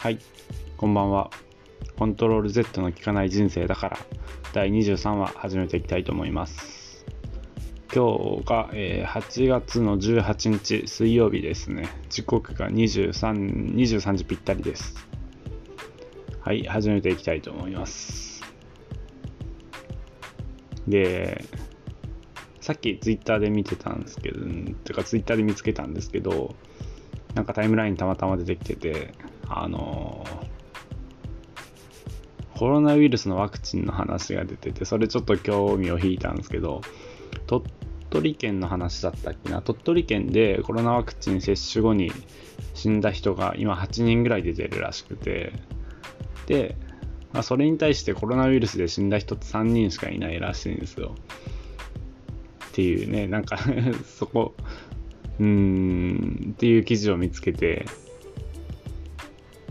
はい、こんばんは。コントロール Z の効かない人生だから第23話始めていきたいと思います。今日が、えー8月の18日水曜日ですね。時刻が23、23時ぴったりです。はい、始めていきたいと思います。で、さっきツイッターで見てたんですけど、うんてかツイッターで見つけたんですけど、なんかタイムラインたまたま出てきてて、あのコロナウイルスのワクチンの話が出てて、それちょっと興味を引いたんですけど、鳥取県の話だったっけな、鳥取県でコロナワクチン接種後に死んだ人が今8人ぐらい出てるらしくて、で、まあ、それに対してコロナウイルスで死んだ人って3人しかいないらしいんですよ。っていうね、なんか そこ、うーん、っていう記事を見つけて、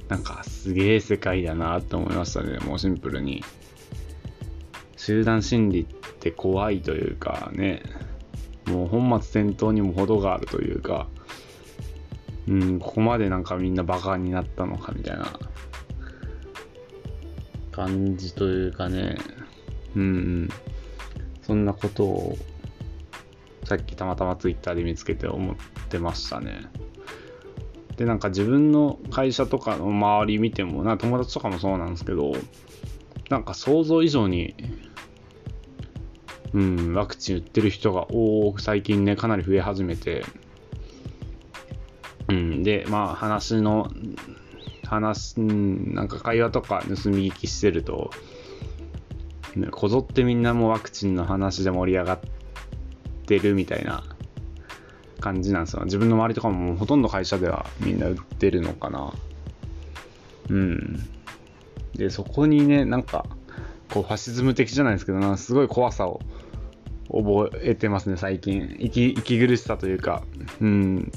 なんかすげえ世界だなと思いましたね、もうシンプルに。集団心理って怖いというかね、もう本末転倒にも程があるというか、うん、ここまでなんかみんなバカになったのかみたいな。感じというかね、うん、うん、そんなことをさっきたまたまツイッターで見つけて思ってましたね。で、なんか自分の会社とかの周り見ても、な友達とかもそうなんですけど、なんか想像以上に、うん、ワクチン打ってる人が多く最近ね、かなり増え始めて、うん、で、まあ話の、話、うんなんか会話とか盗み聞きしてると、こぞってみんなもワクチンの話で盛り上がってるみたいな感じなんですよ。自分の周りとかももうほとんど会社ではみんな売ってるのかな。うん。で、そこにね、なんか、こうファシズム的じゃないですけどな、すごい怖さを覚えてますね、最近。息息苦しさというか、うん。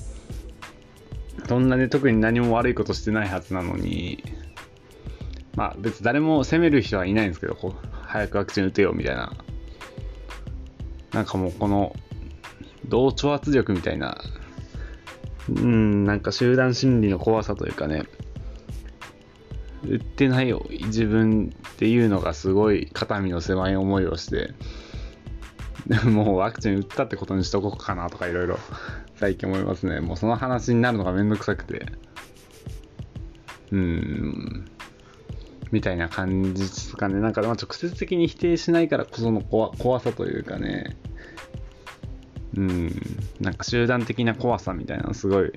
そんなね、特に何も悪いことしてないはずなのに、まあ別に誰も責める人はいないんですけど、こう早くワクチン打てよみたいな。なんかもうこの同調圧力みたいな、うん、なんか集団心理の怖さというかね、売ってないよ、自分っていうのがすごい肩身の狭い思いをして、もうワクチン打ったってことにしとこうかなとかいろいろ。最近思いますね。もうその話になるのがめんどくさくて、うん、みたいな感じですかね。なんかまあ直接的に否定しないからこその怖怖さというかね、うん、なんか集団的な怖さみたいなのすごい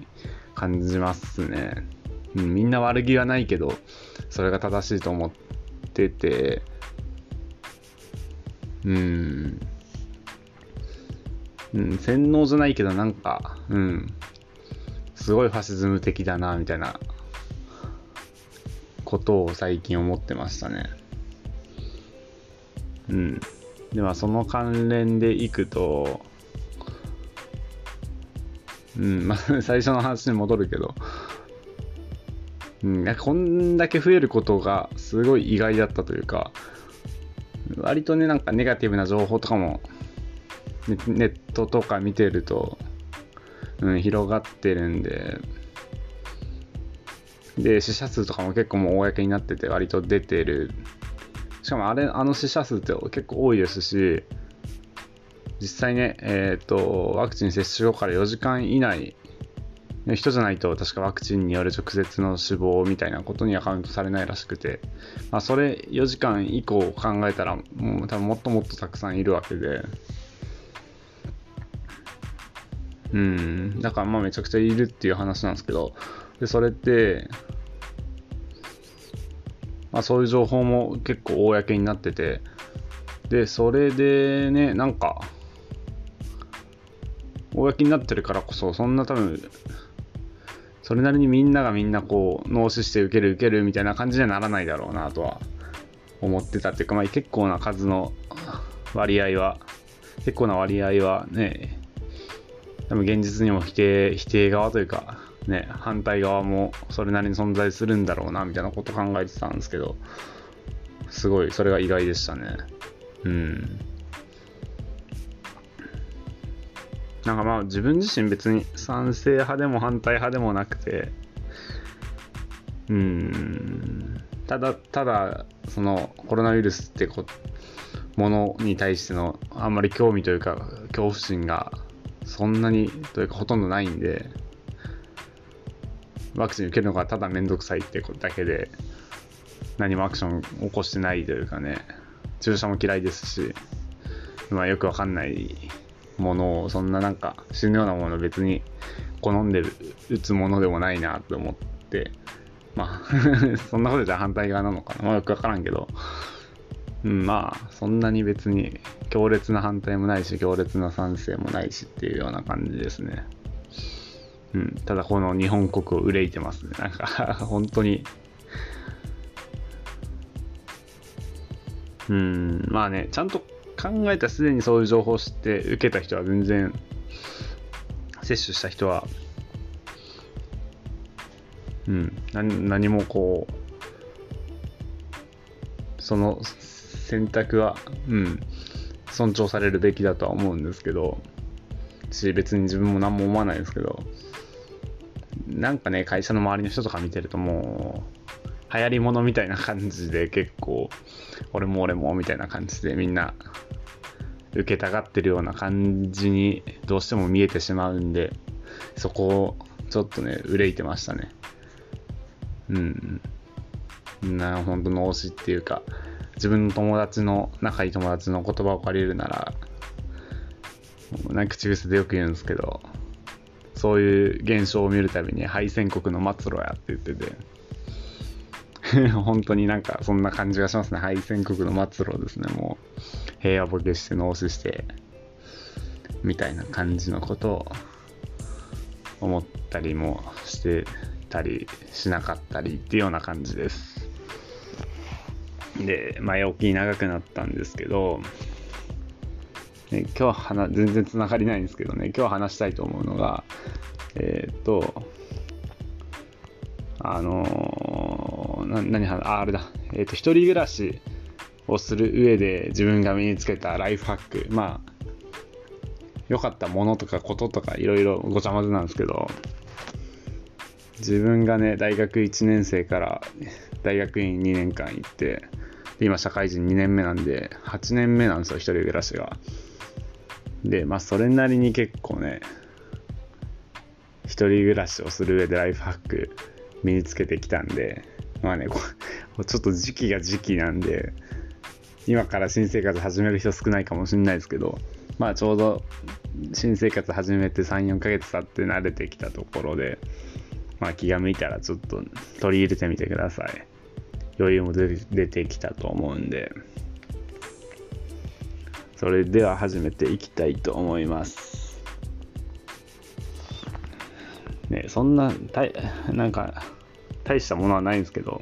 感じますね。うん、みんな悪気はないけど、それが正しいと思ってて、うん、うん、洗脳じゃないけど、なんか、うん、すごいファシズム的だな、みたいなことを最近思ってましたね。うん。では、その関連でいくと、うん、まあ、最初の話に戻るけど、うん、なんかこんだけ増えることがすごい意外だったというか、割とね、なんかネガティブな情報とかも、ネネットとか見てると、うん、広がってるんで、で、死者数とかも結構もう公になってて、割と出てる。しかもあれ、あの死者数って結構多いですし、実際ね、えっ、と、ワクチン接種後から4時間以内の人じゃないと、確かワクチンによる直接の死亡みたいなことにはカウントされないらしくて、まあ、それ4時間以降考えたら、もう多分もっともっとたくさんいるわけで、うん、だからまあめちゃくちゃいるっていう話なんですけど、で、それって、まあそういう情報も結構公になってて、で、それでね、なんか、公になってるからこそ、そんな多分、それなりにみんながみんなこう、脳死して受ける受けるみたいな感じにはならないだろうなとは思ってたっていうか、まあ結構な数の割合は、結構な割合はね、多分現実にも否定、否定側というか、ね、反対側もそれなりに存在するんだろうな、みたいなこと考えてたんですけど、すごい、それが意外でしたね。うん。なんかまあ自分自身別に賛成派でも反対派でもなくて、うん。ただただそのコロナウイルスってこものに対してのあんまり興味というか恐怖心がそんなにというかほとんどないんでワクチン受けるのがただめんどくさいってことだけで何もアクション起こしてないというかね注射も嫌いですし、まあ、よくわかんないものをそんななんか死ぬようなもの別に好んで打つものでもないなと思ってまあ そんなことじゃ反対側なのかな、まあ、よくわからんけど、うん、まあそんなに別に強烈な反対もないし強烈な賛成もないしっていうような感じですね。うん、ただこの日本国を憂いてますね。なんか 本当に。うん、まあね、ちゃんと考えたすでにそういう情報を知って受けた人は全然、接種した人は、うん、何もこう、その選択は、うん、尊重されるべきだとは思うんですけど、し、別に自分も何も思わないですけど、なんかね、会社の周りの人とか見てるともう、流行り物みたいな感じで結構、俺も俺もみたいな感じでみんな受けたがってるような感じにどうしても見えてしまうんで、そこをちょっとね、憂いてましたね。うん。な、本当の推しっていうか、自分の友達の、仲いい友達の言葉を借りるなら、なんか口癖でよく言うんですけど、そういう現象を見るたびに敗戦国の末路やって言ってて 本当になんかそんな感じがしますね。敗戦国の末路ですね。もう平和ボケして脳死してみたいな感じのことを思ったりもしてたりしなかったりっていうような感じです。で前置き長くなったんですけどね、今日話、全然つながりないんですけどね、今日話したいと思うのが、えっ、と、あの、な何話、あ、あれだ、えっ、と、一人暮らしをする上で自分が身につけたライフハック、まあ、良かったものとかこととかいろいろごちゃ混ぜなんですけど、自分がね、大学1年生から大学院2年間行って、で今社会人2年目なんで、8年目なんですよ、一人暮らしが。で、まあ、それなりに結構ね、一人暮らしをする上でライフハック身につけてきたんで、まあね、ちょっと時期が時期なんで、今から新生活始める人少ないかもしれないですけど、まあちょうど新生活始めて3、4ヶ月経って慣れてきたところで、まあ気が向いたらちょっと取り入れてみてください。余裕も出てきたと思うんで。それでは始めていきたいと思います。ね、そんな、たいなんか、大したものはないんですけど、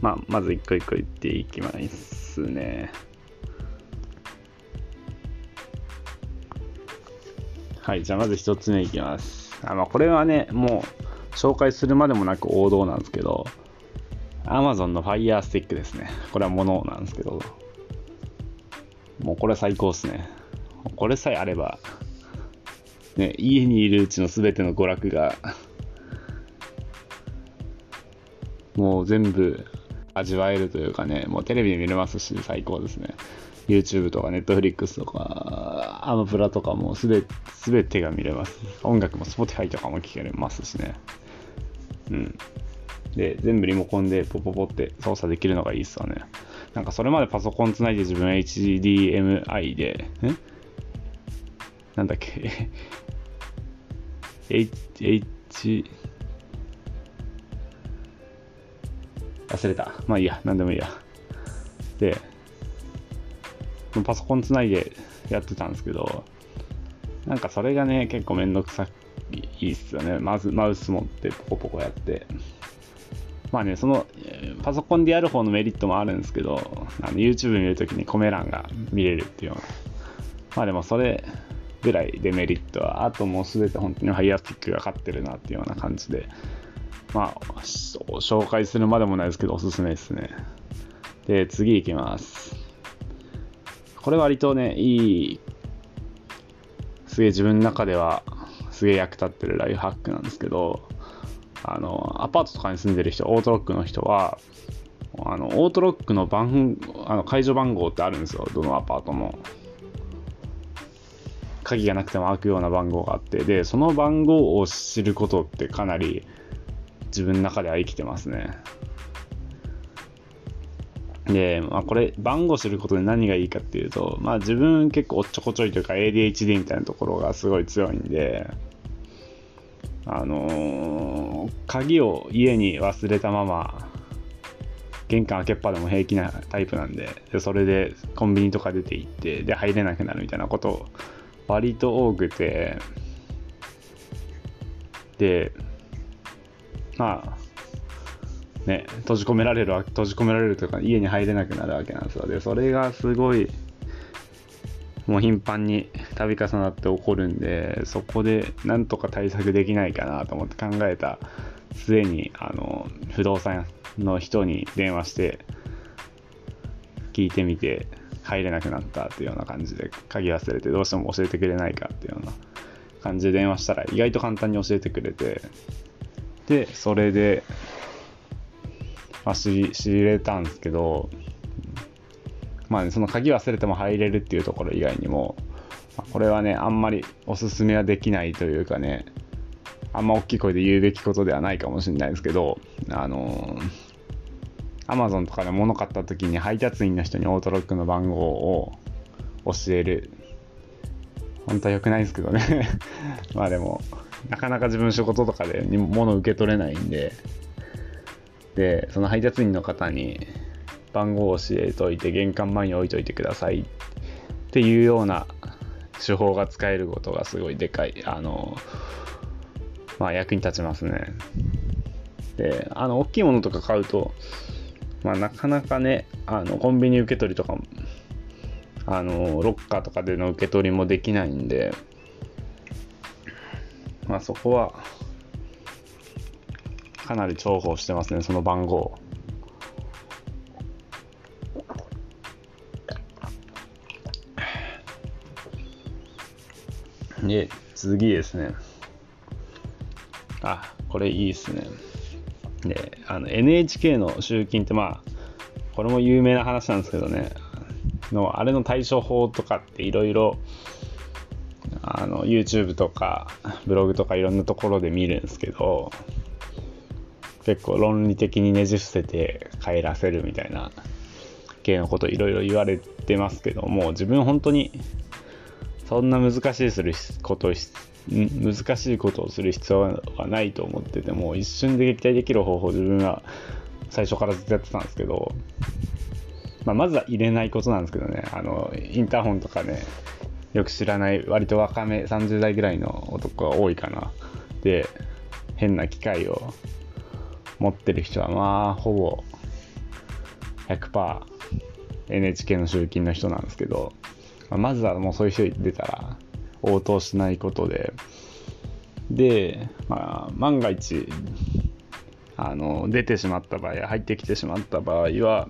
まあ、まず一個一個言っていきますね。はい、じゃあまず一つ目いきます。あまあ、これはね、もう紹介するまでもなく王道なんですけど、Amazon の Fire Stick ですね。これはものなんですけど、もうこれ最高っすね。これさえあれば、ね、家にいるうちの全ての娯楽が、もう全部味わえるというかね、もうテレビで見れますし、最高ですね。YouTube とか Netflix とか、アマプラとかもすべ全てが見れます。音楽も Spotify とかも聴けますしね。うん。で、全部リモコンでポポポって操作できるのがいいっすよね。なんかそれまでパソコンつないで自分 HDMI で、んなんだっけ？H、H、忘れた。まあいいや、なんでもいいや。で、パソコンつないでやってたんですけど、なんかそれがね、結構めんどくさいっすよね。まずマウス持ってポコポコやって。まあね、その、パソコンでやる方のメリットもあるんですけど、あの YouTube 見るときにコメ欄が見れるっていうような。まあでもそれぐらいデメリットは、あともうすべて本当にハイアスティックが勝ってるなっていうような感じで、まあ、紹介するまでもないですけど、おすすめですね。で、次いきます。これ割とね、いい、すげえ自分の中では、すげえ役立ってるライフハックなんですけど、あの、アパートとかに住んでる人、オートロックの人は、あの、オートロックの番、あの解除番号ってあるんですよ、どのアパートも。鍵がなくても開くような番号があって、で、その番号を知ることってかなり自分の中では生きてますね。で、まあ、これ、番号知ることで何がいいかっていうと、まあ、自分結構おっちょこちょいというか ADHD みたいなところがすごい強いんで、あのー、鍵を家に忘れたまま、玄関開けっぱでも平気なタイプなんで、でそれでコンビニとか出て行って、で、入れなくなるみたいなこと割と多くて、で、まあ、ね、閉じ込められる、閉じ込められるというか、家に入れなくなるわけなんですよ。で、それがすごい、もう頻繁に度重なって起こるんで、そこでなんとか対策できないかなと思って考えた末に、あの、不動産の人に電話して、聞いてみて、入れなくなったっていうような感じで、鍵忘れてどうしても教えてくれないかっていうような感じで電話したら、意外と簡単に教えてくれて、で、それで、まあ、知知れたんですけど、まあ、ね、その鍵忘れても入れるっていうところ以外にも、まあ、これはね、あんまりおすすめはできないというかね、あんま大きい声で言うべきことではないかもしれないですけど、あのアマゾンとかで物買った時に配達員の人にオートロックの番号を教える。本当は良くないですけどね まあでも、なかなか自分仕事とかで物受け取れないんで、で、その配達員の方に番号を教えといて玄関前に置いといてくださいっていうような手法が使えることがすごいでかい、あの、まあ役に立ちますね。で、あの、大きいものとか買うと、まあなかなかね、あの、コンビニ受け取りとかも、あの、ロッカーとかでの受け取りもできないんで、まあそこは、かなり重宝してますね、その番号。で、次ですね。あ、これいいですね。で、あの NHK の集金ってまあ、これも有名な話なんですけどね、のあれの対処法とかっていろいろあの YouTube とかブログとかいろんなところで見るんですけど結構論理的にねじ伏せて帰らせるみたいな系のこといろいろ言われてますけども自分本当にそんな難しいすること難しいことをする必要はないと思っててもう一瞬で撃退できる方法自分は最初からずっとやってたんですけど、まあ、まずは入れないことなんですけどねあのインターホンとかねよく知らない割と若め30代ぐらいの男が多いかな。で変な機械を持ってる人はまあほぼ 100%NHK の集金の人なんですけど、まあ、まずはもうそういう人出たら応答しないことで。で、まあ、万が一あの出てしまった場合入ってきてしまった場合は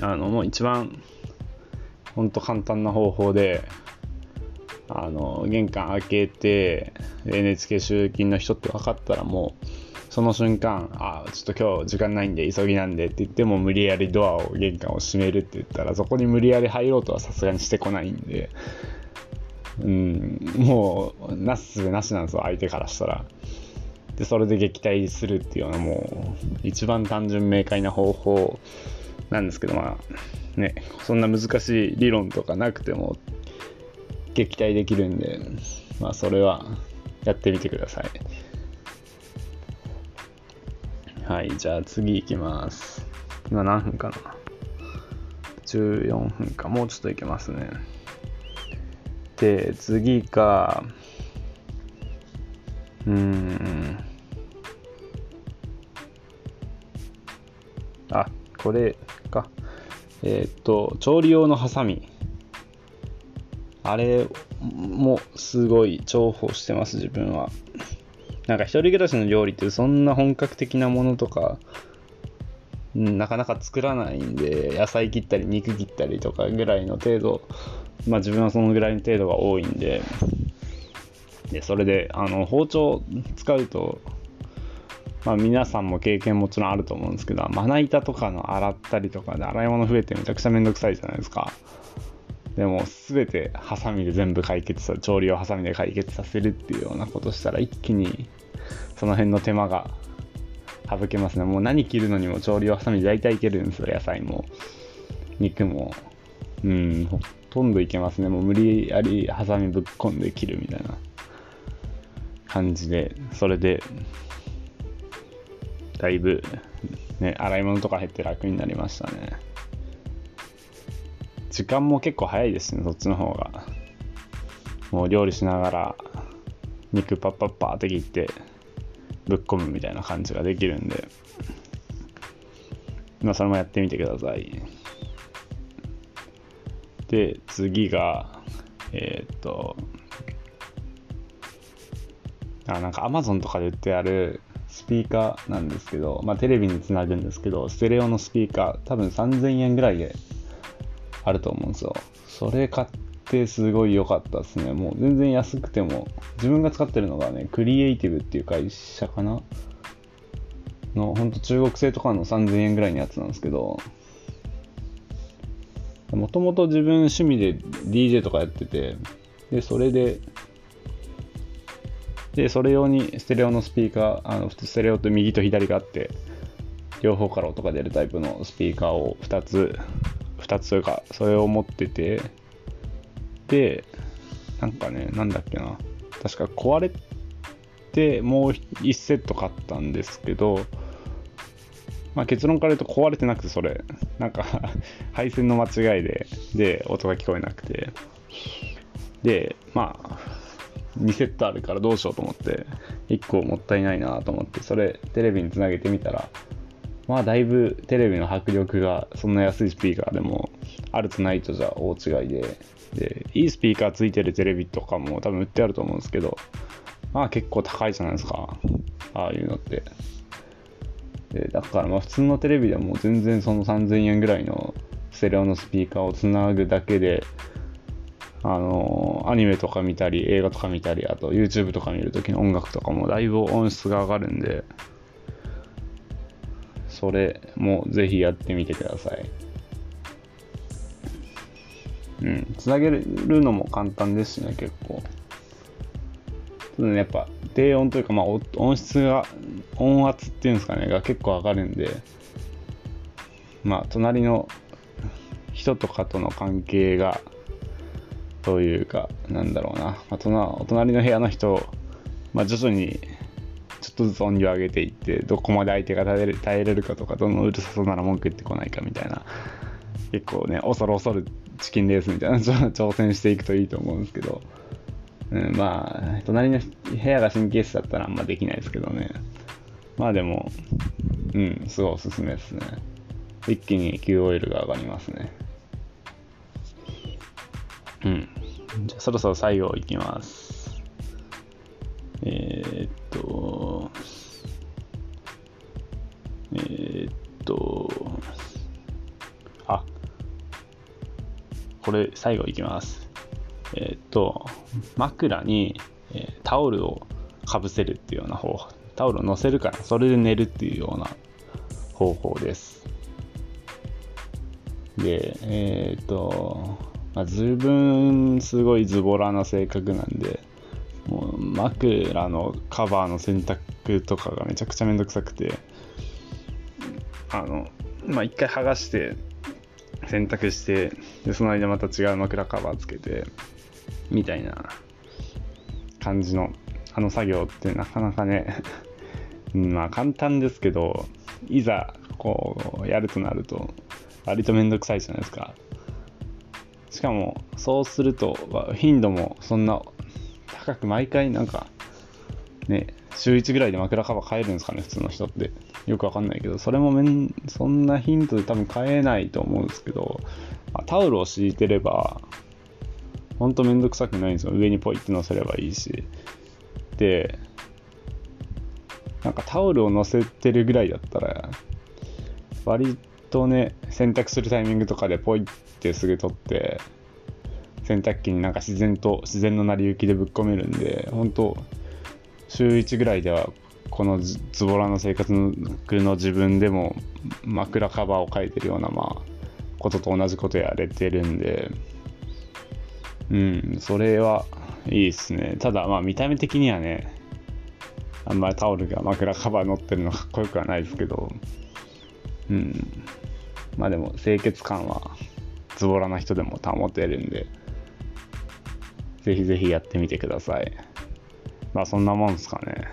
あのもう一番本当簡単な方法であの玄関開けて NHK 集金の人って分かったらもうその瞬間あちょっと今日時間ないんで急ぎなんでって言っても無理やりドアを玄関を閉めるって言ったらそこに無理やり入ろうとはさすがにしてこないんでうんもうなすすべなしなんですよ相手からしたら。でそれで撃退するっていうようなもう一番単純明快な方法なんですけどまあねそんな難しい理論とかなくても撃退できるんでまあそれはやってみてください。はいじゃあ次行きます。今何分かな？14分か。もうちょっといけますね。で次がうん。あこれか。えっ、と調理用のハサミ。あれもすごい重宝してます自分は。なんか一人暮らしの料理ってそんな本格的なものとかなかなか作らないんで野菜切ったり肉切ったりとかぐらいの程度まあ自分はそのぐらいの程度が多いんで。で、それで、あの、包丁使うと、まあ皆さんも経験もちろんあると思うんですけど、まな板とかの洗ったりとかで洗い物増えてめちゃくちゃめんどくさいじゃないですか。でも全てハサミで全部解決さ調理をハサミで解決させるっていうようなことしたら一気にその辺の手間が省けますね。もう何切るのにも調理をハサミで大体いけるんですよ。野菜も肉も。うん、ほとんどいけますね。もう無理やりハサミぶっ込んで切るみたいな感じで、それでだいぶ、ね、洗い物とか減って楽になりましたね。時間も結構早いですね、そっちの方が。もう料理しながら、肉パッパッパーって切って、ぶっ込むみたいな感じができるんで、まあ、それもやってみてください。で、次が、えー、っと、あ、なんか Amazon とかで売ってある、スピーカーなんですけど、まあ、テレビにつなぐんですけど、ステレオのスピーカー、多分3000円ぐらいであると思うんですよ。それ買ってすごい良かったですね。もう全然安くても、自分が使ってるのがね、クリエイティブっていう会社かな？の、ほんと中国製とかの3000円ぐらいのやつなんですけど、もともと自分趣味で DJ とかやってて、で、それでで、それ用にステレオのスピーカー、あの普通、ステレオって右と左があって、両方から音が出るタイプのスピーカーを2つ、2つというか、それを持ってて、で、なんかね、なんだっけな、確か壊れて、もう1セット買ったんですけど、まあ、結論から言うと壊れてなくて、それ、なんか 配線の間違いで、で、音が聞こえなくて、で、まあ、2セットあるからどうしようと思って1個もったいないなと思ってそれテレビにつなげてみたらまあだいぶテレビの迫力がそんな安いスピーカーでもあるとないとじゃ大違いででいいスピーカーついてるテレビとかも多分売ってあると思うんですけどまあ結構高いじゃないですか。ああいうのって。でだからまあ普通のテレビでも全然その3000円ぐらいのステレオのスピーカーをつなぐだけであの、アニメとか見たり、映画とか見たり、あと YouTube とか見るときの音楽とかもだいぶ音質が上がるんで、それもぜひやってみてください。うん、つなげるのも簡単ですしね、結構。やっぱ低音というか、まあ、音質が、音圧っていうんですかね、が結構上がるんで、まあ、隣の人とかとの関係がというか、なんだろうな、まあ、お隣の部屋の人、まあ、徐々にちょっとずつ音量上げていって、どこまで相手が耐えれ耐えれるかとか、どのうるさそうなら文句言ってこないかみたいな、結構ね、恐る恐るチキンレースみたいな 挑戦していくといいと思うんですけど、うん、まあ、隣の部屋が神経質だったらあんまできないですけどね。まあでも、うん、すごいおすすめですね。一気に QOL が上がりますね。うん。じゃあそろそろ最後いきます。えー、っと、えー、っと、あ、これ最後いきます。えー、っと、枕に、え、タオルをかぶせるっていうような方法、タオルを乗せるから、それで寝るっていうような方法です。で、えっと、まあ、自分すごいズボラな性格なんでもう枕のカバーの洗濯とかがめちゃくちゃめんどくさくてあのまあ一回剥がして洗濯してでその間また違う枕カバーつけてみたいな感じのあの作業ってなかなかねまあ簡単ですけどいざこうやるとなると割とめんどくさいじゃないですか。しかも、そうすると、頻度もそんな高く毎回なんか、ね、週1ぐらいで枕カバー変えるんですかね、普通の人って。よくわかんないけど、それもめん、そんなヒントで多分変えないと思うんですけど、タオルを敷いてれば、ほんとめんどくさくないんですよ。上にポイって乗せればいいし。で、なんかタオルを乗せてるぐらいだったら、割とね、洗濯するタイミングとかでポイってすぐ取って洗濯機になんか自然と自然の成り行きでぶっ込めるんで本当週1ぐらいではこのズボラの生活の自分でも枕カバーを書いてるようなまあことと同じことやれてるんでうんそれはいいですね。ただまあ見た目的にはねあんまりタオルが枕カバー乗ってるのかっこよくはないですけどうん。まあでも清潔感はズボラな人でも保てるんでぜひぜひやってみてください。まあそんなもんすかね。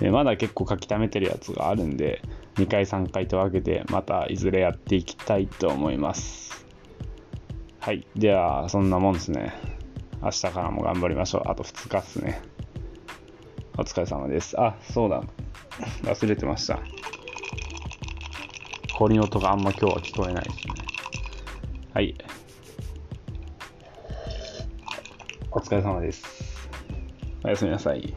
でまだ結構書き溜めてるやつがあるんで2回3回と分けてまたいずれやっていきたいと思います。はいではそんなもんですね。明日からも頑張りましょう。あと2日っすね。お疲れ様です。あそうだ。忘れてました。氷の音があんま今日は聞こえないですね。はい。お疲れ様です。おやすみなさい